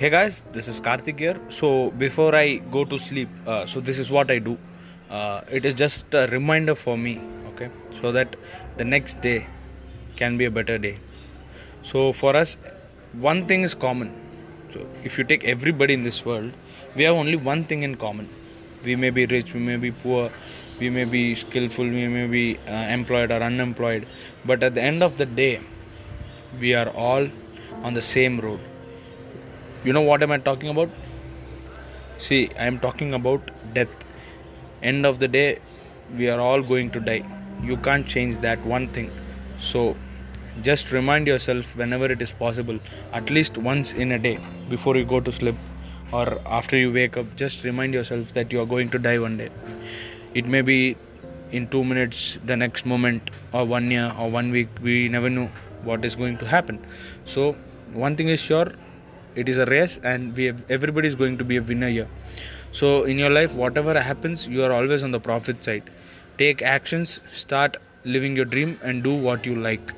Hey guys, this is Karthik here. So before I go to sleep, uh, so this is what I do. Uh, it is just a reminder for me, okay, so that the next day can be a better day. So for us, one thing is common. So if you take everybody in this world, we have only one thing in common. We may be rich, we may be poor, we may be skillful, we may be uh, employed or unemployed, but at the end of the day, we are all on the same road you know what am i talking about? See i am talking about death. End of the day we are all going to die. You can't change that one thing. So just remind yourself whenever it is possible at least once in a day before you go to sleep or after you wake up just remind yourself that you are going to die one day. It may be in 2 minutes the next moment or one year or one week we never know what is going to happen. So one thing is sure it is a race and we have, everybody is going to be a winner here. So in your life whatever happens you are always on the profit side. Take actions start living your dream and do what you like